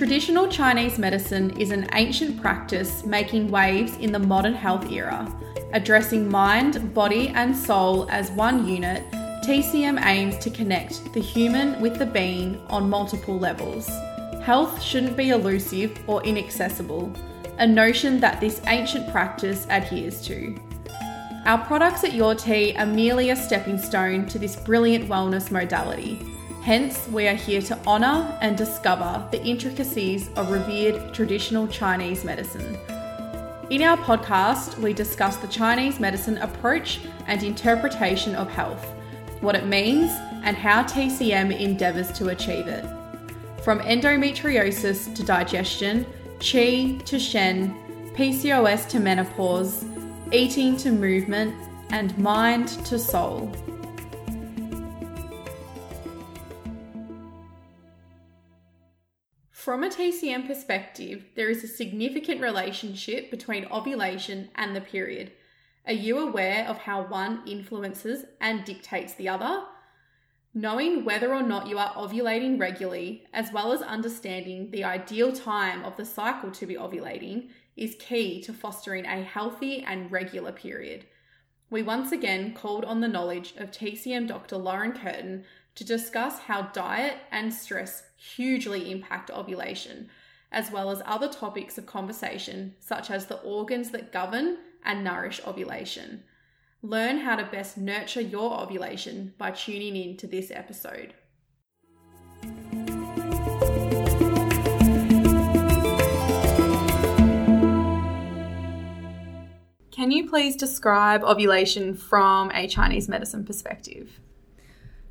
Traditional Chinese medicine is an ancient practice making waves in the modern health era. Addressing mind, body, and soul as one unit, TCM aims to connect the human with the being on multiple levels. Health shouldn't be elusive or inaccessible, a notion that this ancient practice adheres to. Our products at Your Tea are merely a stepping stone to this brilliant wellness modality. Hence, we are here to honour and discover the intricacies of revered traditional Chinese medicine. In our podcast, we discuss the Chinese medicine approach and interpretation of health, what it means, and how TCM endeavours to achieve it. From endometriosis to digestion, qi to shen, PCOS to menopause, eating to movement, and mind to soul. From a TCM perspective, there is a significant relationship between ovulation and the period. Are you aware of how one influences and dictates the other? Knowing whether or not you are ovulating regularly, as well as understanding the ideal time of the cycle to be ovulating, is key to fostering a healthy and regular period. We once again called on the knowledge of TCM Dr. Lauren Curtain to discuss how diet and stress hugely impact ovulation, as well as other topics of conversation, such as the organs that govern and nourish ovulation. Learn how to best nurture your ovulation by tuning in to this episode. Can you please describe ovulation from a Chinese medicine perspective?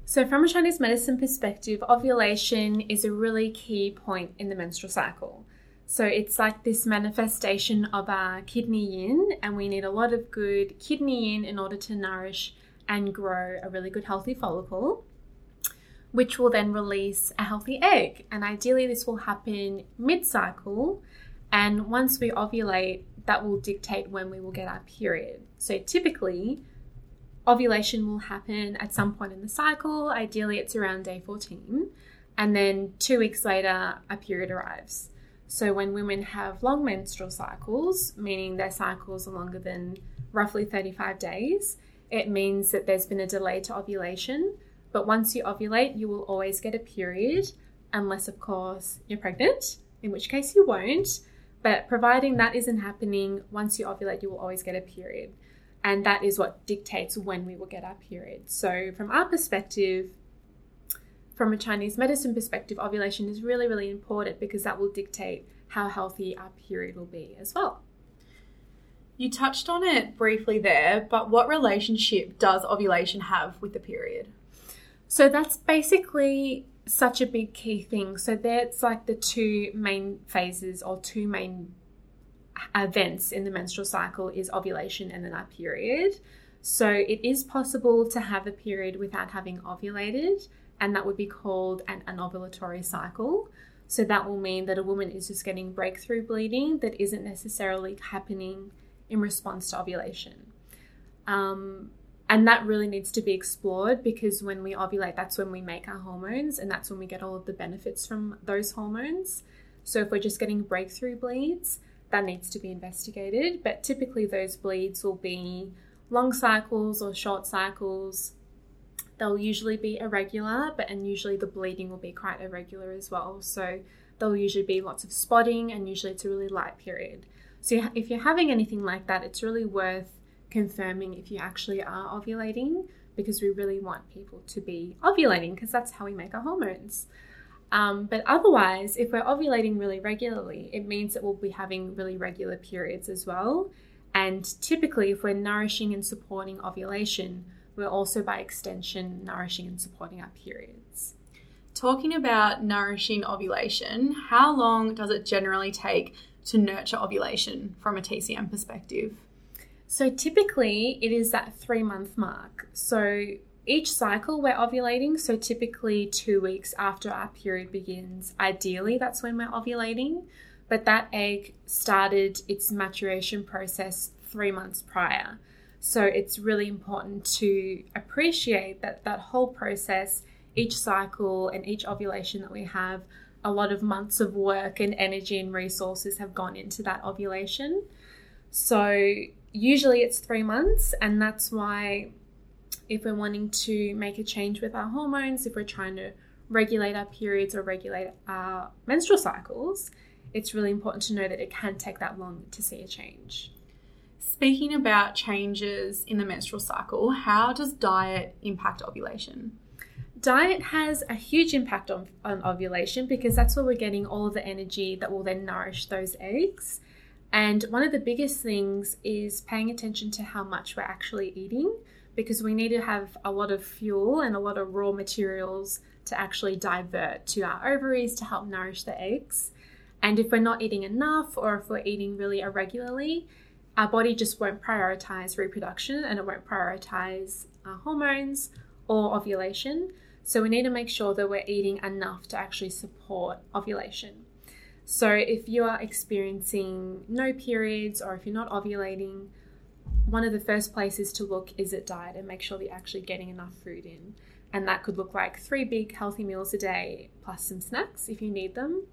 So, from a Chinese medicine perspective, ovulation is a really key point in the menstrual cycle. So, it's like this manifestation of our kidney yin, and we need a lot of good kidney yin in order to nourish and grow a really good, healthy follicle, which will then release a healthy egg. And ideally, this will happen mid cycle. And once we ovulate, that will dictate when we will get our period. So, typically, ovulation will happen at some point in the cycle. Ideally, it's around day 14. And then two weeks later, a period arrives. So, when women have long menstrual cycles, meaning their cycles are longer than roughly 35 days, it means that there's been a delay to ovulation. But once you ovulate, you will always get a period, unless, of course, you're pregnant, in which case you won't. But providing that isn't happening, once you ovulate, you will always get a period and that is what dictates when we will get our period. So, from our perspective, from a Chinese medicine perspective, ovulation is really, really important because that will dictate how healthy our period will be as well. You touched on it briefly there, but what relationship does ovulation have with the period? So, that's basically such a big key thing. So, that's like the two main phases or two main events in the menstrual cycle is ovulation and then our period. So it is possible to have a period without having ovulated, and that would be called an anovulatory cycle. So that will mean that a woman is just getting breakthrough bleeding that isn't necessarily happening in response to ovulation. Um, and that really needs to be explored because when we ovulate, that's when we make our hormones, and that's when we get all of the benefits from those hormones. So if we're just getting breakthrough bleeds, that needs to be investigated. But typically, those bleeds will be long cycles or short cycles. They'll usually be irregular, but and usually the bleeding will be quite irregular as well. So there'll usually be lots of spotting, and usually it's a really light period. So if you're having anything like that, it's really worth confirming if you actually are ovulating because we really want people to be ovulating because that's how we make our hormones. Um, but otherwise, if we're ovulating really regularly, it means that we'll be having really regular periods as well. And typically, if we're nourishing and supporting ovulation, we're also by extension nourishing and supporting our periods. Talking about nourishing ovulation, how long does it generally take to nurture ovulation from a TCM perspective? So typically, it is that three month mark. So each cycle we're ovulating, so typically two weeks after our period begins, ideally that's when we're ovulating, but that egg started its maturation process three months prior. So it's really important to appreciate that that whole process, each cycle and each ovulation that we have a lot of months of work and energy and resources have gone into that ovulation. So usually it's three months, and that's why if we're wanting to make a change with our hormones, if we're trying to regulate our periods or regulate our menstrual cycles, it's really important to know that it can take that long to see a change. Speaking about changes in the menstrual cycle, how does diet impact ovulation? Diet has a huge impact on, on ovulation because that's where we're getting all of the energy that will then nourish those eggs. And one of the biggest things is paying attention to how much we're actually eating because we need to have a lot of fuel and a lot of raw materials to actually divert to our ovaries to help nourish the eggs. And if we're not eating enough or if we're eating really irregularly, our body just won't prioritize reproduction and it won't prioritize our hormones or ovulation. So we need to make sure that we're eating enough to actually support ovulation. So if you are experiencing no periods or if you're not ovulating, one of the first places to look is at diet and make sure that you're actually getting enough food in. And that could look like three big healthy meals a day plus some snacks if you need them.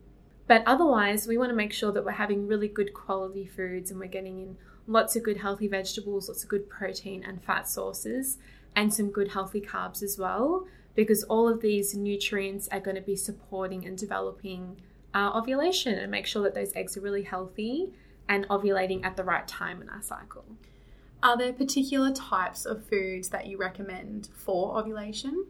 But otherwise, we want to make sure that we're having really good quality foods and we're getting in lots of good healthy vegetables, lots of good protein and fat sources, and some good healthy carbs as well, because all of these nutrients are going to be supporting and developing our ovulation and make sure that those eggs are really healthy and ovulating at the right time in our cycle. Are there particular types of foods that you recommend for ovulation?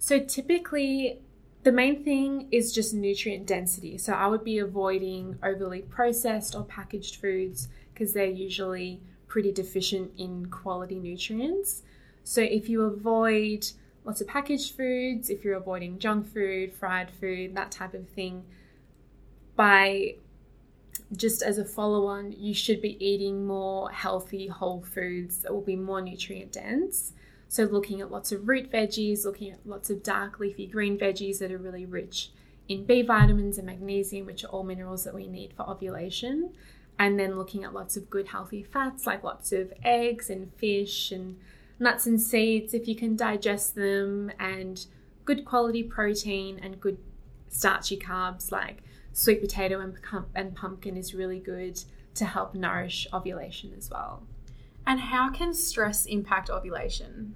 So, typically, the main thing is just nutrient density. So, I would be avoiding overly processed or packaged foods because they're usually pretty deficient in quality nutrients. So, if you avoid lots of packaged foods, if you're avoiding junk food, fried food, that type of thing, by just as a follow on, you should be eating more healthy whole foods that will be more nutrient dense. So, looking at lots of root veggies, looking at lots of dark leafy green veggies that are really rich in B vitamins and magnesium, which are all minerals that we need for ovulation. And then looking at lots of good healthy fats, like lots of eggs and fish and nuts and seeds, if you can digest them, and good quality protein and good starchy carbs like sweet potato and, and pumpkin is really good to help nourish ovulation as well. And how can stress impact ovulation?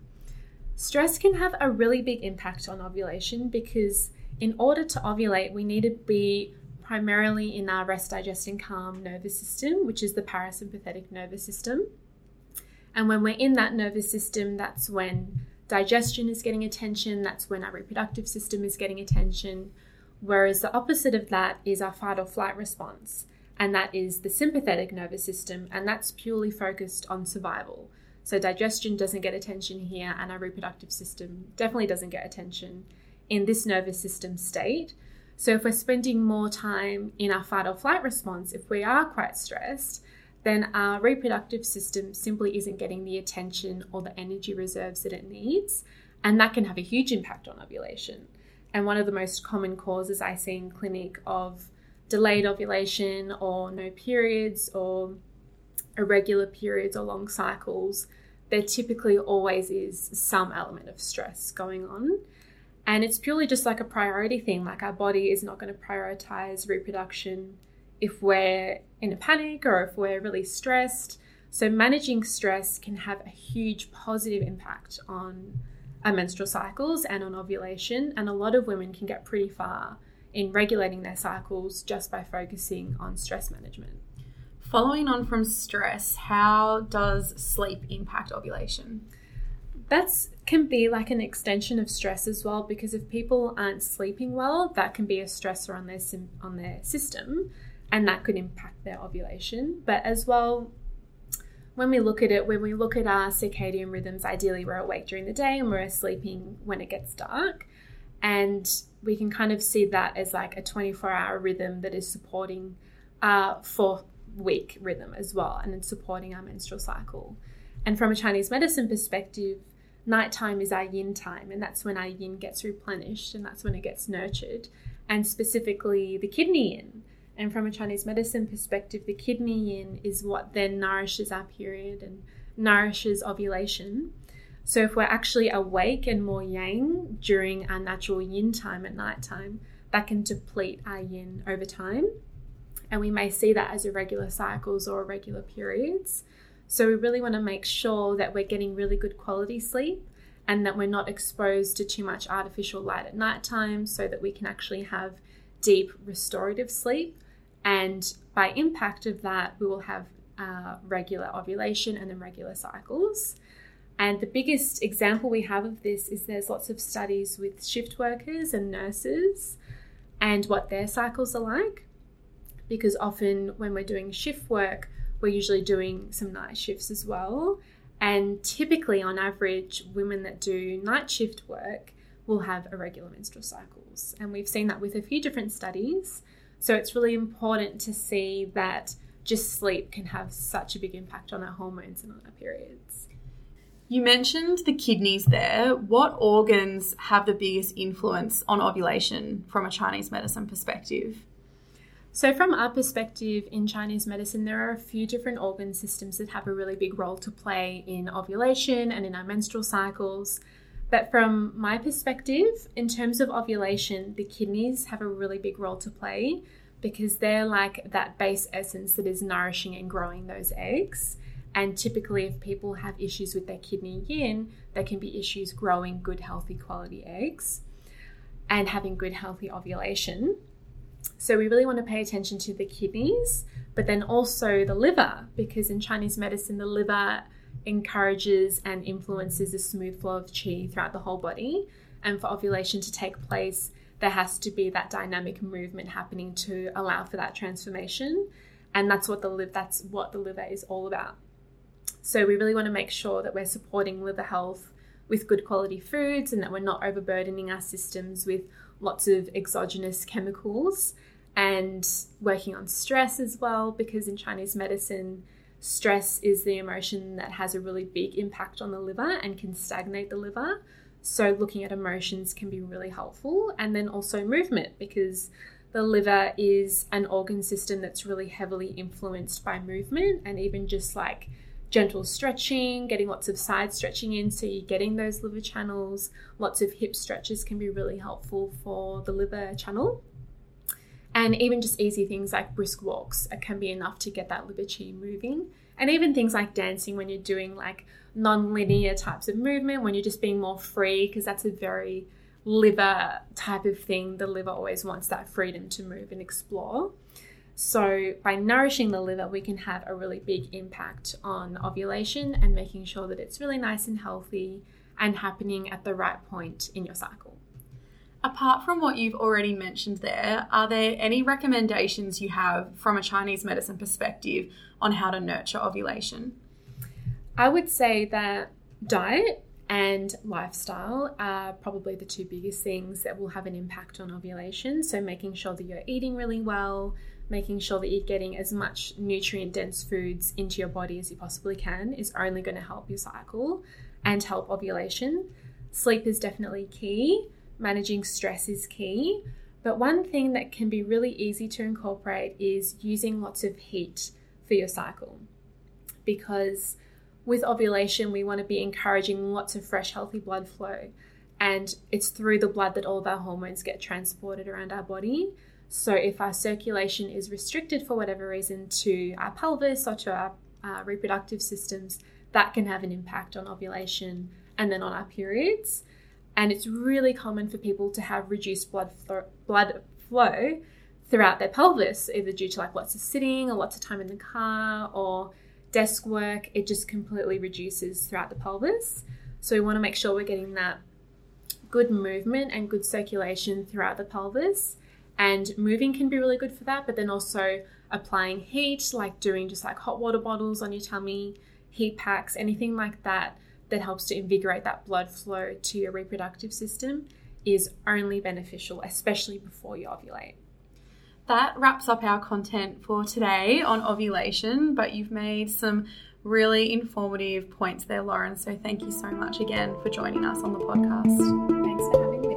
Stress can have a really big impact on ovulation because, in order to ovulate, we need to be primarily in our rest, digest, and calm nervous system, which is the parasympathetic nervous system. And when we're in that nervous system, that's when digestion is getting attention, that's when our reproductive system is getting attention, Whereas the opposite of that is our fight or flight response, and that is the sympathetic nervous system, and that's purely focused on survival. So digestion doesn't get attention here, and our reproductive system definitely doesn't get attention in this nervous system state. So if we're spending more time in our fight or flight response, if we are quite stressed, then our reproductive system simply isn't getting the attention or the energy reserves that it needs. And that can have a huge impact on ovulation. And one of the most common causes I see in clinic of delayed ovulation or no periods or irregular periods or long cycles, there typically always is some element of stress going on. And it's purely just like a priority thing. Like our body is not going to prioritize reproduction if we're in a panic or if we're really stressed. So, managing stress can have a huge positive impact on our menstrual cycles and on ovulation. And a lot of women can get pretty far in regulating their cycles just by focusing on stress management. Following on from stress, how does sleep impact ovulation? That's can be like an extension of stress as well because if people aren't sleeping well, that can be a stressor on their on their system and that could impact their ovulation. But as well, when we look at it, when we look at our circadian rhythms, ideally we're awake during the day and we're sleeping when it gets dark. And we can kind of see that as like a 24 hour rhythm that is supporting uh, our four week rhythm as well and it's supporting our menstrual cycle. And from a Chinese medicine perspective, nighttime is our yin time, and that's when our yin gets replenished and that's when it gets nurtured, and specifically the kidney yin. And from a Chinese medicine perspective, the kidney yin is what then nourishes our period and nourishes ovulation. So if we're actually awake and more yang during our natural yin time at night time, that can deplete our yin over time. And we may see that as irregular cycles or irregular periods. So we really want to make sure that we're getting really good quality sleep and that we're not exposed to too much artificial light at night time so that we can actually have deep restorative sleep. And by impact of that, we will have uh, regular ovulation and then regular cycles. And the biggest example we have of this is there's lots of studies with shift workers and nurses and what their cycles are like. Because often when we're doing shift work, we're usually doing some night shifts as well. And typically, on average, women that do night shift work will have irregular menstrual cycles. And we've seen that with a few different studies. So it's really important to see that just sleep can have such a big impact on our hormones and on our periods. You mentioned the kidneys there. What organs have the biggest influence on ovulation from a Chinese medicine perspective? So, from our perspective in Chinese medicine, there are a few different organ systems that have a really big role to play in ovulation and in our menstrual cycles. But from my perspective, in terms of ovulation, the kidneys have a really big role to play because they're like that base essence that is nourishing and growing those eggs. And typically, if people have issues with their kidney yin, there can be issues growing good, healthy, quality eggs and having good, healthy ovulation. So we really want to pay attention to the kidneys, but then also the liver, because in Chinese medicine, the liver encourages and influences a smooth flow of qi throughout the whole body. And for ovulation to take place, there has to be that dynamic movement happening to allow for that transformation. And that's what the liver that's what the liver is all about. So we really want to make sure that we're supporting liver health with good quality foods and that we're not overburdening our systems with lots of exogenous chemicals and working on stress as well because in Chinese medicine stress is the emotion that has a really big impact on the liver and can stagnate the liver. So looking at emotions can be really helpful and then also movement because the liver is an organ system that's really heavily influenced by movement and even just like gentle stretching, getting lots of side stretching in so you're getting those liver channels. Lots of hip stretches can be really helpful for the liver channel. And even just easy things like brisk walks can be enough to get that liver moving. And even things like dancing when you're doing like non-linear types of movement, when you're just being more free, because that's a very liver type of thing. The liver always wants that freedom to move and explore. So, by nourishing the liver, we can have a really big impact on ovulation and making sure that it's really nice and healthy and happening at the right point in your cycle. Apart from what you've already mentioned there, are there any recommendations you have from a Chinese medicine perspective on how to nurture ovulation? I would say that diet and lifestyle are probably the two biggest things that will have an impact on ovulation. So, making sure that you're eating really well, making sure that you're getting as much nutrient dense foods into your body as you possibly can is only going to help your cycle and help ovulation. Sleep is definitely key, managing stress is key. But one thing that can be really easy to incorporate is using lots of heat for your cycle. Because with ovulation, we want to be encouraging lots of fresh, healthy blood flow. And it's through the blood that all of our hormones get transported around our body. So, if our circulation is restricted for whatever reason to our pelvis or to our uh, reproductive systems, that can have an impact on ovulation and then on our periods. And it's really common for people to have reduced blood flo- blood flow throughout their pelvis, either due to like lots of sitting or lots of time in the car or desk work. It just completely reduces throughout the pelvis. So we want to make sure we're getting that good movement and good circulation throughout the pelvis and moving can be really good for that, but then also applying heat, like doing just like hot water bottles on your tummy, heat packs, anything like that that helps to invigorate that blood flow to your reproductive system is only beneficial, especially before you ovulate. That wraps up our content for today on ovulation, but you've made some really informative points there, Lauren. So thank you so much again for joining us on the podcast. Thanks for having me.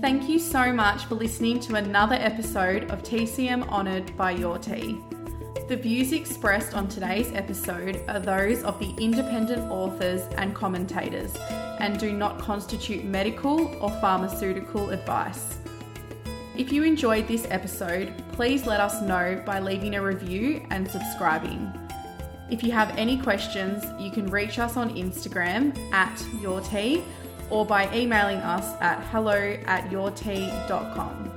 Thank you so much for listening to another episode of TCM Honoured by Your Tea. The views expressed on today's episode are those of the independent authors and commentators and do not constitute medical or pharmaceutical advice. If you enjoyed this episode, please let us know by leaving a review and subscribing. If you have any questions, you can reach us on Instagram at your tea or by emailing us at hello at yourtea.com.